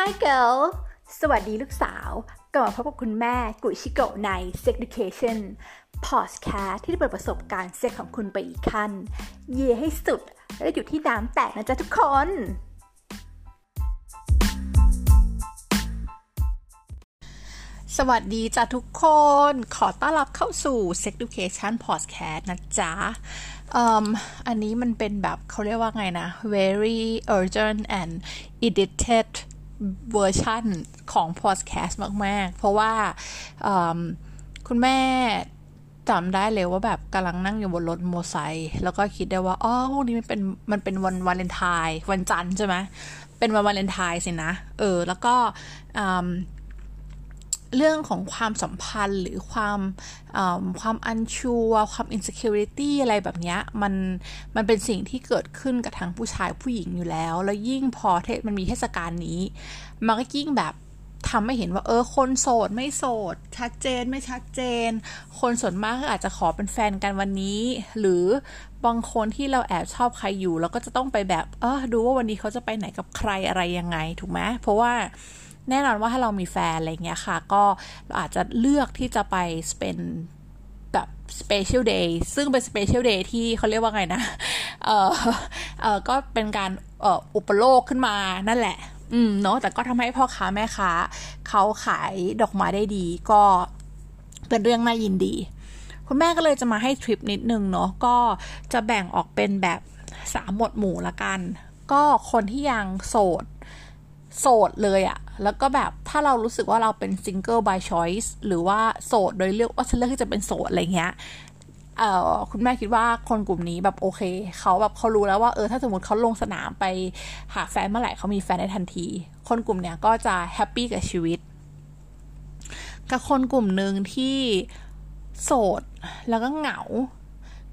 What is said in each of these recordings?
Hi girl สวัสดีลูกสาวกลับมาพบกับคุณแม่กุชิโกะใน Sex Education Podcast ที่จะเปิดประสบการณ์เซ็กของคุณไปอีกขั้น เย่ให้สุด และอยู่ที่น้ำแตกนะจ๊ะทุกคน สวัสดีจ้ะทุกคน ขอต้อนรับเข้าสู่ Sex Education Podcast นะจ๊ะอันนี้มันเป็นแบบเขาเรียกว่าไงนะ very urgent and edited เวอร์ชั่นของพอดแคสต์มาก ๆ เพราะว่าคุณแม่จำได้เลยว่าแบบกำลังนั่งอยู่บนรถมอเตอร์ไซค์แล้วก็คิดได้ว่าอ๋อพวกนี้มันเป็นมันเป็นวันวาเลนไทน์วันจันทร์ใช่ไหมเป็นวันวาเลนไทน์สินะ เออ แล้วก็ เรื่องของความสัมพันธ์หรือความความอันชัวความ insecurity อะไรแบบนี้มันมันเป็นสิ่งที่เกิดขึ้นกับทั้งผู้ชายผู้หญิงอยู่แล้ว แล้วยิ่งพอเทศมันมีเทศกาลนี้ มันก็ยิ่งแบบทำให้เห็นว่าเออคนโสดไม่โสด ชัดเจนไม่ชัดเจน คนส่วนมากก็อาจจะขอเป็นแฟนกันวันนี้ หรือบางคนที่เราแอบชอบใครอยู่เราก็จะต้องไปแบบเออดูว่าวันนี้เขาจะไปไหนกับใครอะไรยังไงถูกไหมเพราะว่า แน่นอนว่าถ้าเรามีแฟนอะไรเงี้ยค่ะ ก็เราอาจจะเลือกที่จะไปเป็นแบบ special day ซึ่งเป็น special day ที่เขาเรียกว่าไงนะ เออเออก็เป็นการเอออุปโลกขึ้นมานั่นแหละ อืมเนาะแต่ก็ทำให้พ่อค้าแม่ค้าเขาขายดอกไม้ได้ดี ก็เป็นเรื่องน่ายินดี คุณแม่ก็เลยจะมาให้ทริปนิดนึงเนาะก็จะแบ่งออกเป็นแบบสามหมวดหมู่ละกัน ก็คนที่ยังโสด โสดเลยอะ แล้วก็แบบถ้าเรารู้สึกว่าเราเป็น single by choice หรือว่าโสดโดยเลือกว่าฉันเลือกที่จะเป็นโสดอะไรเงี้ยเอ่อคุณแม่คิดว่าคนกลุ่มนี้แบบโอเคเขาแบบเขารู้แล้วว่าเออถ้าสมมติเขาลงสนามไปหาแฟนเมื่อไหร่เขามีแฟนได้ทันที คนกลุ่มเนี้ยก็จะแฮปปี้กับชีวิต กับคนกลุ่มหนึ่งที่โสดแล้วก็เหงา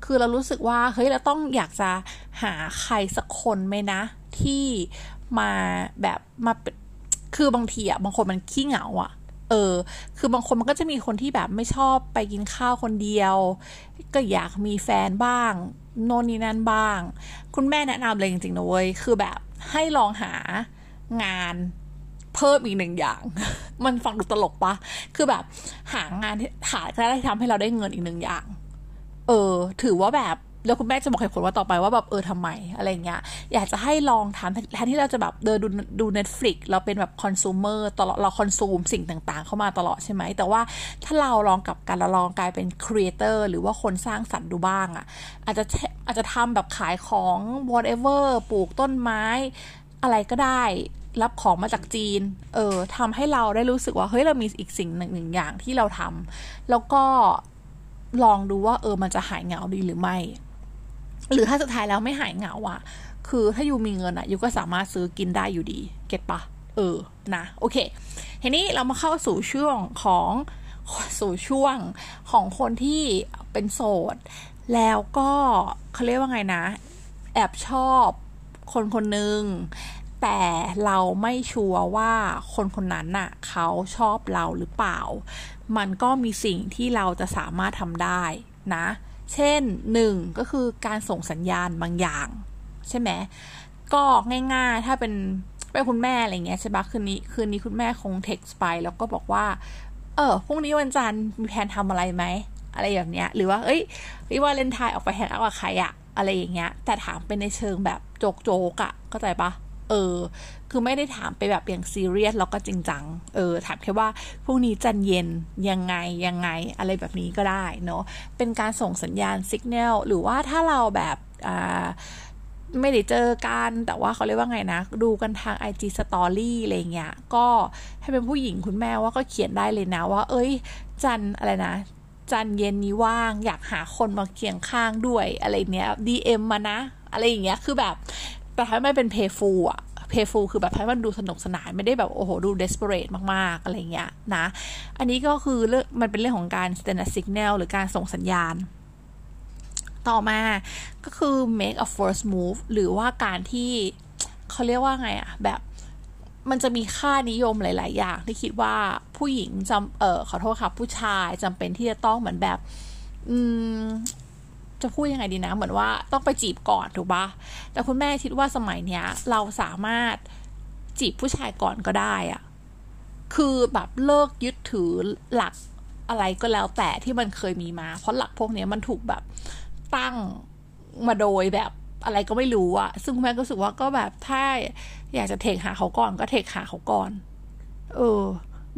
คือเรารู้สึกว่าเฮ้ยเราต้องอยากจะหาใครสักคนไหมนะ ที่มาแบบมา คือบางทีอะบางคนมันขี้เหงาอะ เออ คือบางคนมันก็จะมีคนที่แบบไม่ชอบไปกินข้าวคนเดียว ก็อยากมีแฟนบ้าง โน่นนี่นั่นบ้าง คุณแม่แนะนำเลยจริงๆนะเว้ยคือแบบให้ลองหางานเพิ่มอีกหนึ่งอย่าง มันฟังดูตลกปะ คือแบบ หางานที่หาได้ทำให้เราได้เงินอีกหนึ่งอย่าง เออ ถือว่าแบบ แล้วคุณแม่จะบอกเหตุผลว่าต่อไปว่าแบบเออทำไมอะไรเงี้ย อยากจะให้ลองทำแทนที่เราจะแบบเดินดูดู Netflix เราเป็นแบบคอน sumer ตลอดเราคอนซูมสิ่งต่างๆ เข้ามาตลอดใช่ไหม แต่ว่าถ้าเราลองกับการเราลองกลายเป็นครีเอเตอร์หรือว่าคนสร้างสรรค์ดูบ้างอะ่ะ อาจจะอาจจะทำแบบขายของ whatever ปลูกต้นไม้อะไรก็ได้รับของมาจากจีน เออทำให้เราได้รู้สึกว่า เฮ้ย เรามีอีกสิ่งหนึ่งหนึ่งอย่างที่เราทำ แล้วก็ลองดูว่า เออ มันจะหายเหงาดีหรือไม่ หรือถ้าสุดท้ายแล้วไม่หายเหงาอะคือถ้าอยู่มีเงินอะอยู่ก็สามารถซื้อกินได้อยู่ดี เก็ตปะเออนะโอเคทีนี้เรามาเข้าสู่ช่วงของสู่ช่วงของคนที่เป็นโสด แล้วก็เขาเรียกว่าไงนะ แอบชอบคนคนหนึ่งแต่เราไม่ชัวร์ว่าคนคนนั้นน่ะเขาชอบเราหรือเปล่า มันก็มีสิ่งที่เราจะสามารถทำได้นะ เช่นหนึ่งก็คือการส่งสัญญาณบางอย่าง ใช่ไหมก็ง่ายๆ ถ้าเป็นเป็นคุณแม่อะไรเงี้ยใช่ปะคืนนี้คืนนี้คุณแม่คงเท็กซ์ไป แล้วก็บอกว่า เออพรุ่งนี้วันจันทร์มีแผนทำอะไรไหมอะไรแบบเนี้ย หรือว่าเอ้ยวิวาเลนทน์ออกไปแฮงเอาท์กับใครอะอะไรอย่างเงี้ย แต่ถามเป็นในเชิงแบบโจกโจกอะเข้าใจปะ เออ คือไม่ได้ถามไปแบบอย่างซีเรียสแล้วก็จริงจัง เออ ถามแค่ว่าพรุ่งนี้จันเย็นยังไงยังไงอะไรแบบนี้ก็ได้เนาะ เป็นการส่งสัญญาณสัญญาณหรือว่าถ้าเราแบบอ่าไม่ได้เจอกัน แต่ว่าเขาเรียกว่าไงนะ ดูกันทาง IG Story อะไรเงี้ย ก็ให้เป็นผู้หญิงคุณแม่ว่าก็เขียนได้เลยนะว่า เอ้ย จันอะไรนะ จันเย็นนี้ว่าง อยากหาคนมาเคียงข้างด้วยอะไรเนี้ย DM มานะ อะไรอย่างเงี้ย คือแบบ แต่ถ้าไม่เป็นเพย์ฟูอะเพย์ฟูคือแบบให้มันดูสนุกสนานไม่ได้แบบโอ้โหดูเดสเปเรตมากๆอะไรเงี้ยนะ อันนี้ก็คือเรื่องมันเป็นเรื่องของการ stand signal หรือการส่งสัญญาณ ต่อมาก็คือ make a first move หรือว่าการที่เขาเรียกว่าไงอะแบบมันจะมีค่านิยมหลาย ๆ อย่าง ที่คิดว่าผู้หญิงจำเออขอโทษค่ะผู้ชายจำเป็นที่จะต้องเหมือนแบบ อืม จะพูดยังไงดีนะ เหมือนว่าต้องไปจีบก่อนถูกปะแต่คุณแม่คิดว่าสมัยเนี้ย เราสามารถจีบผู้ชายก่อนก็ได้อะคือแบบเลิกยึดถือหลักอะไรก็แล้วแต่ที่มันเคยมีมา เพราะหลักพวกนี้มันถูกแบบตั้งมาโดยแบบอะไรก็ไม่รู้อะซึ่งแม่ก็รู้สึกว่าก็แบบถ้าอยากจะเทคหาเขาก่อนก็เทคหาเขาก่อน เออ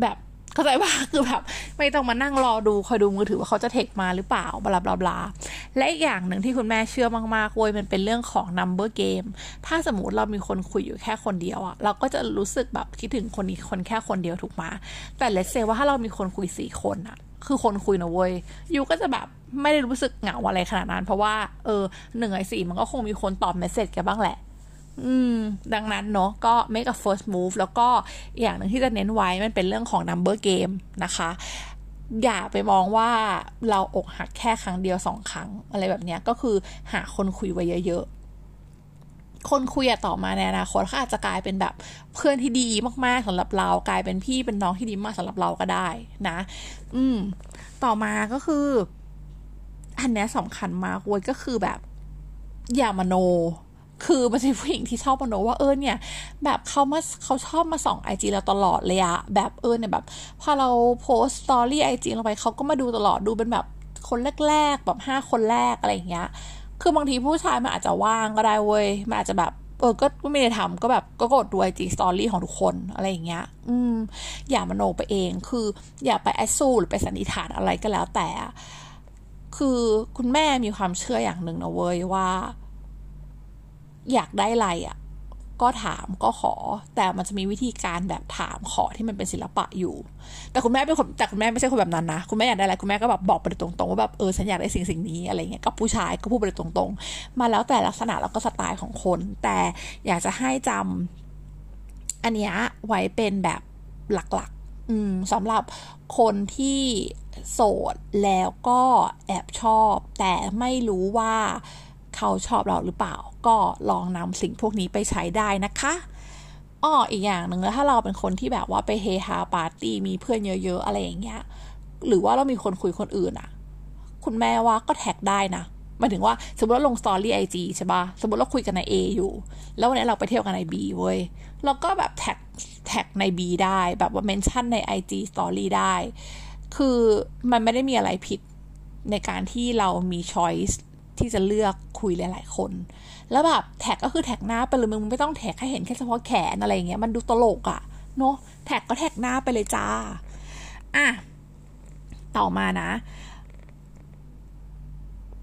แบบเข้าใจว่าคือแบบ ไม่ต้องมานั่งรอดูคอยดูมือถือว่าเขาจะเทคมาหรือเปล่าบลาบลาบลา และอีกอย่างหนึ่งที่คุณแม่เชื่อมากๆเว้ยมันเป็นเรื่องของ number game ถ้าสมมติเรามีคนคุยอยู่แค่คนเดียวอะเราก็จะรู้สึกแบบคิดถึงคนนี้คนแค่คนเดียวถูกมาแต่เลสเซว่าถ้าเรามีคนคุยสี่คนอะคือคนคุยนะเว้ยยูก็จะแบบไม่ได้รู้สึกเหงาอะไรขนาดนั้น เพราะว่าเออหนึ่งไอสี่มันก็คงมีคนตอบเมสเซจแกบ้างแหละ อืม ดังนั้นเนาะก็ make a first move แล้วก็อย่างหนึ่งที่จะเน้นไว้มันเป็นเรื่องของ number game นะคะ อย่าไปมองว่าเราอกหักแค่ครั้งเดียวสองครั้ง อะไรแบบเนี้ยก็คือหาคนคุยไว้เยอะๆ คนคุยต่อมาในอนาคตเขาอาจจะกลายเป็นแบบเพื่อนที่ดีมากๆสำหรับเรากลายเป็นพี่เป็นน้องที่ดีมากสำหรับเราก็ได้นะ อืม ต่อมาก็คือ อันนี้สำคัญมากเว้ยก็คือแบบ อย่ามโน คือมันจะผู้หญิงที่ชอบมโนว่าเออเนี่ย แบบเขามาเขาชอบมาส่อง IG เราตลอดเลยอะแบบเออเนี่ยแบบ พอเราโพสต์ story IG ลงไปเขาก็มาดูตลอดดูเป็นแบบคนแรกๆแบบห้าคนแรกอะไรอย่างเงี้ย คือบางทีผู้ชายมันอาจจะว่างก็ได้เว้ยมันอาจจะแบบเออ ก็ไม่ได้ทำก็แบบก็กดดู IG story ของทุกคนอะไรอย่างเงี้ย อืม อย่ามโนไปเอง คือ อย่าไป assume หรือไปสันนิษฐานอะไรก็แล้วแต่ คือคุณแม่มีความเชื่ออย่างหนึ่งนะเว้ยว่า อยากได้อะไรอะ่ะก็ถามก็ขอ แต่มันจะมีวิธีการแบบถามขอที่มันเป็นศิลปะอยู่ แต่คุณแม่เป็นคนแต่คุณแม่ไม่ใช่คนแบบนั้นนะ คุณแม่อยากได้อะไรคุณแม่ก็แบบบอกไปตรงๆว่าแบบเออฉันอยากได้สิ่งสิ่งนี้อะไรเงี้ยกับผู้ชายก็พูดไปตรงๆ มาแล้วแต่ลักษณะแล้วก็สไตล์ของคน แต่อยากจะให้จำอันนี้ไว้เป็นแบบหลักๆ อืมสำหรับคนที่โสดแล้วก็แอบชอบ แต่ไม่รู้ว่า เขาชอบเราหรือเปล่า ก็ลองนำสิ่งพวกนี้ไปใช้ได้นะคะอ้ออีกอย่างหนึ่งแล้วถ้าเราเป็นคนที่แบบว่าไปเฮฮาปาร์ตี้มีเพื่อนเยอะๆ อะไรอย่างเงี้ย หรือว่าเรามีคนคุยคนอื่นอะคุณแม่ว่าก็ tag ได้นะหมายถึงว่าสมมติเราลง story IG ใช่ปะสมมติเราคุยกันใน A อยู่ แล้ววันนี้เราไปเที่ยวกันใน B เว้ย เราก็แบบ tag tag นาย B ได้แบบว่า mention ใน IG Story ได้ คือมันไม่ได้มีอะไรผิดในการที่เรามี choice ที่จะเลือกคุยหลาย ๆ คน แล้วแบบ tag ก็คือ tag หน้าไปเลยมึงไม่ต้อง tag ให้เห็นแค่เฉพาะแขนอะไรเงี้ยมันดูตลกอะเนาะ tag ก็ tag หน้าไปเลยจ้าอะต่อมานะ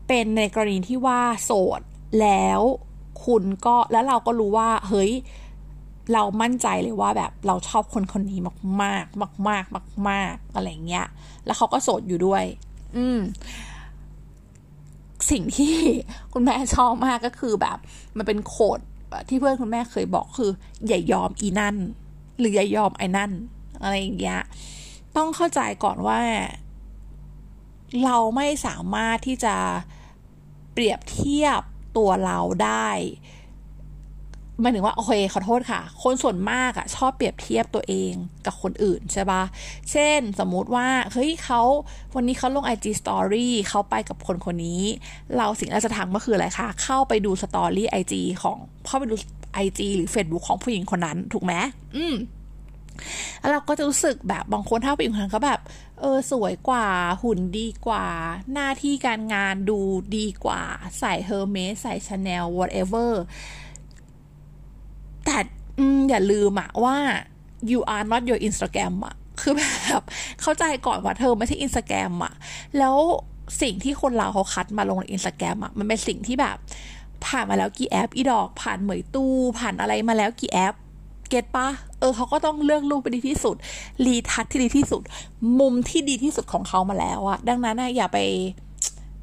เป็นในกรณีที่ว่าโสดแล้วคุณก็แล้วเราก็รู้ว่า เฮ้ย เรามั่นใจเลยว่าแบบเราชอบคนคนนี้มากมากมากมากมากมากอะไรเงี้ย แล้วเขาก็โสดอยู่ด้วย อืม สิ่งที่คุณแม่ชอบมากก็คือแบบ มันเป็นโคดที่เพื่อนคุณแม่เคยบอกคือ อย่ายอมอีนั่น หรืออย่ายอมไอ้นั่น อะไรอย่างเงี้ยต้องเข้าใจก่อนว่า เราไม่สามารถที่จะเปรียบเทียบตัวเราได้ หมายถึงว่าโอเคขอโทษค่ะ คนส่วนมากอะชอบเปรียบเทียบตัวเองกับคนอื่นใช่ปะเช่นสมมุติว่าเฮ้ยเขาวันนี้เขาลง IG Story เขาไปกับคนคนนี้ เราสิ่งที่เราจะทำก็คืออะไรคะเข้าไปดูสตอรี่ไอจีของเข้าไปดู IG หรือ Facebook ของผู้หญิงคนนั้นถูกไหมอืมแล้วเราก็จะรู้สึกแบบบางคนถ้าผู้หญิงคนนั้นก็แบบ เออสวยกว่าหุ่นดีกว่า หน้าที่การงานดูดีกว่า ใส่ Hermès ใส่ Chanel whatever แต่อย่าลืมอะว่า you are not your Instagram อะคือแบบเข้าใจก่อนว่าเธอไม่ใช่ Instagram อะแล้วสิ่งที่คนเราเขาคัดมาลงใน Instagram อะมันเป็นสิ่งที่แบบ ผ่านมาแล้วกี่แอป อีดอก ผ่าน Meitu ผ่านอะไรมาแล้วกี่แอป get ปะเออเขาก็ต้องเลือกรูปไปดีที่สุด retouch ที่ดีที่สุด มุมที่ดีที่สุดของเขามาแล้วอะดังนั้นนะอย่าไป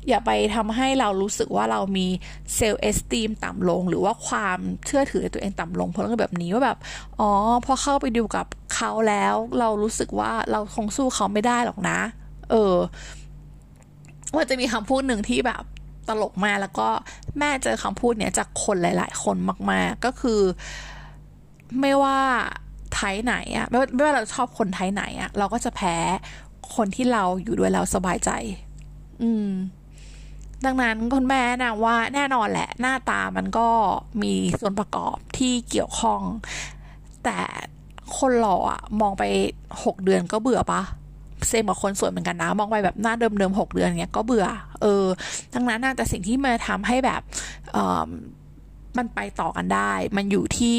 อย่าไปทำให้เรารู้สึกว่าเรามี self-esteem ต่ำลง หรือว่าความเชื่อถือในตัวเองต่ำลง เพราะเรื่องแบบนี้ว่าแบบอ๋อพอเข้าไปดูกับเขาแล้ว เรารู้สึกว่าเราคงสู้เขาไม่ได้หรอกนะ เออว่าจะมีคำพูดหนึ่งที่แบบตลกมากแล้วก็แม่เจอคำพูดเนี้ยจากคนหลาย ๆ คนมากๆ ก็คือ ไม่ว่าไทยไหนอะไม่ไม่ว่าเราชอบคนไทยไหนอะเราก็จะแพ้คนที่เราอยู่ด้วยเราสบายใจ อืม ดังนั้นคุณแม่นะว่าแน่นอนแหละหน้าตามันก็มีส่วนประกอบที่เกี่ยวข้อง แต่คนหล่ออะมองไปหกเดือนก็เบื่อปะเซมกับคนสวยเหมือนกันนะ มองไปแบบหน้าเดิมๆหกเดือนเงี้ยก็เบื่อ เออ ดังนั้นนะแต่สิ่งที่มาทำให้แบบเออมันไปต่อกันได้ มันอยู่ที่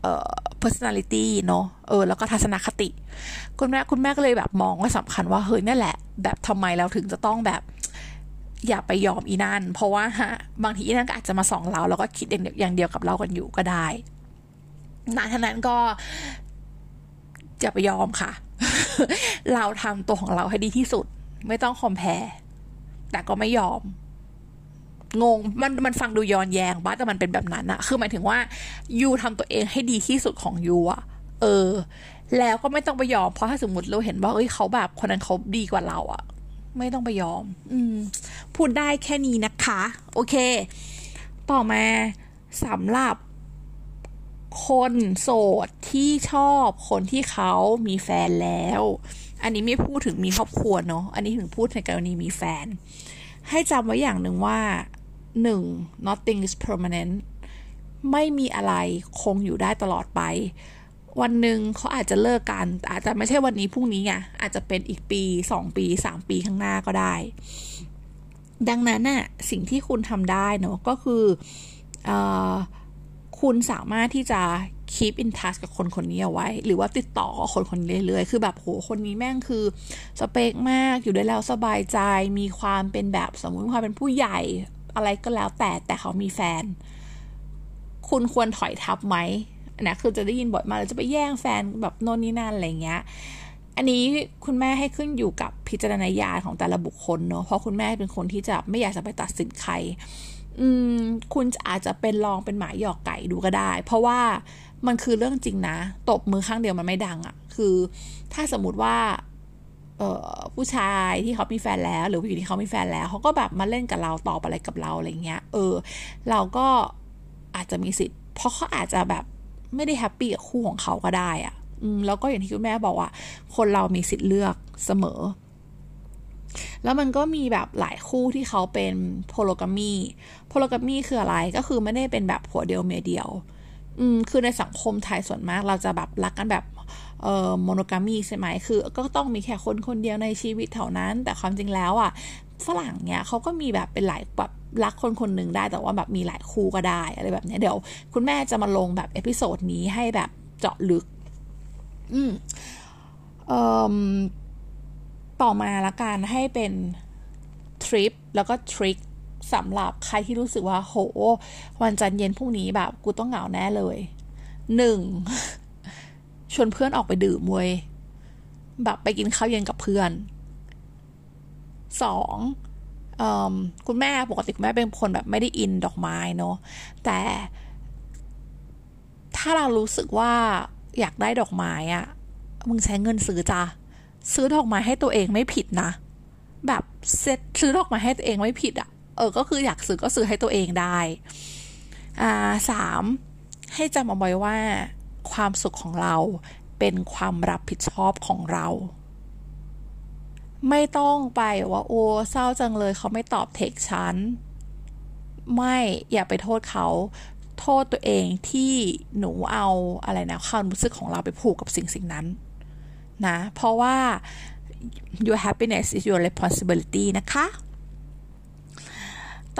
เอ่อ personality เนาะเออ แล้วก็ทัศนคติ คุณแม่คุณแม่ก็เลยแบบมองว่าสำคัญว่าเฮ้ยนี่แหละ แบบทำไมเราถึงจะต้องแบบ อย่าไปยอมอีนั่น เพราะว่าฮะบางทีอีนั่นก็อาจจะมาส่องเราแล้วก็คิดอย่างเดียวกับเรากันอยู่ก็ได้นะท่านั้นก็อย่าไปยอมค่ะ เราทำตัวของเราให้ดีที่สุด ไม่ต้องคอมแพรแต่ก็ไม่ยอม งง มันมันฟังดูย้อนแยงบ้าแต่มันเป็นแบบนั้นอะคือหมายถึงว่ายูทำตัวเองให้ดีที่สุดของยูอะเออ แล้วก็ไม่ต้องไปยอม เพราะถ้าสมมติเราเห็นว่า เอ้ยเขาแบบคนนั้นเขาดีกว่าเราอะไม่ต้องไปยอม อืม พูดได้แค่นี้นะคะ โอเค ต่อมาสำหรับคนโสดที่ชอบคนที่เขามีแฟนแล้ว อันนี้ไม่พูดถึงมีครอบครัวเนาะ อันนี้ถึงพูดในกรณีมีแฟน ให้จำไว้อย่างหนึ่งว่าหนึ่ง nothing is permanent ไม่มีอะไรคงอยู่ได้ตลอดไป วันหนึ่งเขาอาจจะเลิกกัน อาจจะไม่ใช่วันนี้พรุ่งนี้ไง อาจจะเป็นอีกปีสองปีสามปีข้างหน้าก็ได้ ดังนั้นน่ะสิ่งที่คุณทำได้เนาะก็คืออคุณสามารถที่จะ keep in touch กับคนคนนี้เอาไว้ หรือว่าติดต่อกับคนคนนี้เรื่อยๆ คือแบบโหคนนี้แม่งคือสเปคมากอยู่ได้แล้วสบายใจมีความเป็นแบบสมมติความเป็นผู้ใหญ่อะไรก็แล้วแต่แต่เขามีแฟน คุณควรถอยทับไหมนะคือจะได้ยินบ่อยมาเลยจะไปแย่งแฟนแบบโน่นนี่นั่นอะไรเงี้ย อันนี้คุณแม่ให้ขึ้นอยู่กับพิจารณญาณของแต่ละบุคคลเนาะเพราะคุณแม่เป็นคนที่จะไม่อยากจะไปตัดสินใคร อืม คุณอาจจะเป็นลองเป็นหมาหยอกไก่ดูก็ได้ เพราะว่ามันคือเรื่องจริงนะ ตบมือข้างเดียวมันไม่ดังอะ่ะ คือถ้าสมมติว่า เอ่อผู้ชายที่เขามีแฟนแล้ว หรือผู้หญิงที่เขามีแฟนแล้วเขาก็แบบมาเล่นกับเราตอบอะไรกับเราอะไรเงี้ย เออ เราก็อาจจะมีสิทธิ์ เพราะเขาอาจจะแบบไม่ได้แฮปปี้กับคู่ของเขาก็ได้อะ่ะ แล้วก็อย่างที่คุณแม่บอกว่า คนเรามีสิทธิ์เลือกเสมอ แล้วมันก็มีแบบหลายคู่ที่เขาเป็น polygamy polygamy คืออะไรก็คือไม่ได้เป็นแบบผัวเดียวเมียเดียว อืมคือในสังคมไทยส่วนมากเราจะแบบรักกันแบบเอ่อ monogamy ใช่ไหมคือ ก็ต้องมีแค่คนคนเดียวในชีวิตเท่านั้น แต่ความจริงแล้วอะฝรั่งเนี้ยเขาก็มีแบบเป็นหลายแบบรักคนคนหนึ่งได้แต่ว่าแบบมีหลายคู่ก็ได้อะไรแบบนี้เดี๋ยว คุณแม่จะมาลงแบบ episode นี้ให้แบบเจาะลึก อืมเอ่อต่อมาละกันให้เป็นทริปแล้วก็ทริคสำหรับใครที่รู้สึกว่า โห วันจันทร์เย็นพรุ่งนี้แบบ กูต้องเหงาแน่เลยหนึ่งชวนเพื่อนออกไปดื่มเว้ยแบบไปกินข้าวเย็นกับเพื่อนสองคุณแม่ปกติคุณแม่เป็นคนแบบไม่ได้อินดอกไม้เนาะแต่ถ้าเรารู้สึกว่า อยากได้ดอกไม้อะมึงใช้เงินซื้อจ้ะซื้อดอกไม้ให้ตัวเองไม่ผิดนะ แบบเซ็ตซื้อดอกไม้ให้ตัวเองไม่ผิดอะ่ะเออ ก็คืออยากซื้อก็ซื้อให้ตัวเองได้ อ่าสามให้จำเอาไว้ว่าความสุขของเราเป็นความรับผิดชอบของเรา ไม่ต้องไปว่าโอ้เศร้าจังเลยเขาไม่ตอบเทคฉัน ไม่อย่าไปโทษเขา โทษตัวเองที่หนูเอาอะไรนะความรู้สึกของเราไปผูกกับสิ่งสิ่งนั้นนะเพราะว่า your happiness is your responsibility นะคะ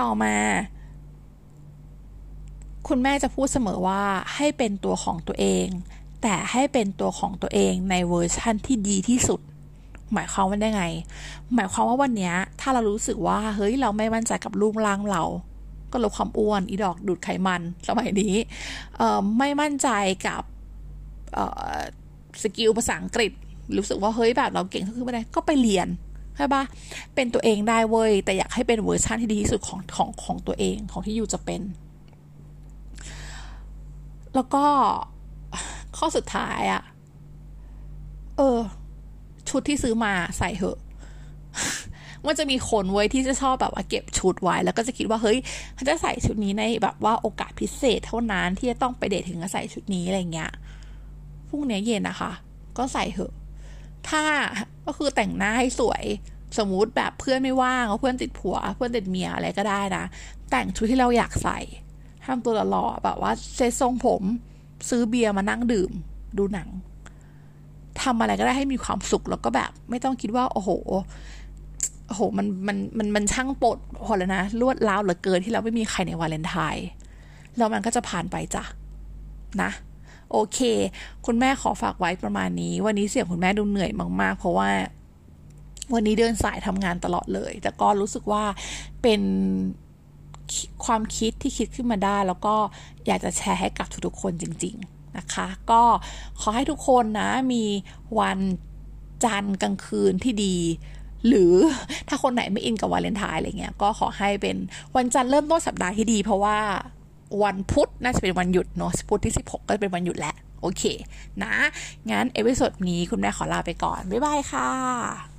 ต่อมา คุณแม่จะพูดเสมอว่าให้เป็นตัวของตัวเอง แต่ให้เป็นตัวของตัวเองในเวอร์ชั่นที่ดีที่สุด หมายความว่าได้ไง หมายความว่าวันนี้ถ้าเรารู้สึกว่า เฮ้ย เราไม่มั่นใจกับรูปร่างเรา ก็ลดความอ้วน อีดอกดูดไขมันสมัยนี้ไม่มั่นใจกับ skill ภาษาอังกฤษ รู้สึกว่าเฮ้ยแบบเราเก่งขึ้นไม่ได้ก็ไปเรียนใช่ปะเป็นตัวเองได้เว้ย แต่อยากให้เป็นเวอร์ชันที่ดีที่สุดของของของตัวเองของที่ you จะเป็น แล้วก็ข้อสุดท้ายอะเออ ชุดที่ซื้อมาใส่เหอะ มันจะมีคนเว้ยที่จะชอบแบบว่าเก็บชุดไว้ แล้วก็จะคิดว่าเฮ้ยเขาจะใส่ชุดนี้ในแบบว่าโอกาสพิเศษเท่านั้นที่จะต้องไปเดทถึงจะใส่ชุดนี้อะไรเงี้ยพรุ่งนี้เย็นนะคะ ก็ใส่เหอะ ถ้าก็คือแต่งหน้าให้สวยสมมุติแบบเพื่อนไม่ว่างเพื่อนติดผัว เพื่อนติดเมียอะไรก็ได้นะ แต่งชุดที่เราอยากใส่ทำตัวหล่อแบบว่าเซตทรงผม ซื้อเบียร์มานั่งดื่ม ดูหนังทำอะไรก็ได้ให้มีความสุขแล้วก็แบบ ไม่ต้องคิดว่า โอ้โห โอ้โหมันมันมันมันช่างปดพอแล้วนะลวดล้าวเหลือเกินที่เราไม่มีใครในวาเลนไทน์แล้วมันก็จะผ่านไปจ้ะนะ โอเค คุณแม่ขอฝากไว้ประมาณนี้ วันนี้เสียงคุณแม่ดูเหนื่อยมาก ๆ เพราะว่า วันนี้เดินสายทำงานตลอดเลย แต่ก็รู้สึกว่าเป็นความคิดที่คิดขึ้นมาได้ แล้วก็อยากจะแชร์ให้กับทุกๆคนจริง ๆนะคะ ก็ขอให้ทุกคนนะมีวันจันทร์กลางคืนที่ดี หรือถ้าคนไหนไม่ in กับวาเลนไทน์อะไรเงี้ยก็ขอให้เป็นวันจันทร์เริ่มต้นสัปดาห์ที่ดี เพราะว่าวันพุธน่าจะเป็นวันหยุดเนาะพุธที่ 16 ก็เป็นวันหยุดแหละ โอเค นะ งั้น episode นี้คุณแม่ขอลาไปก่อน บ๊ายบายค่ะ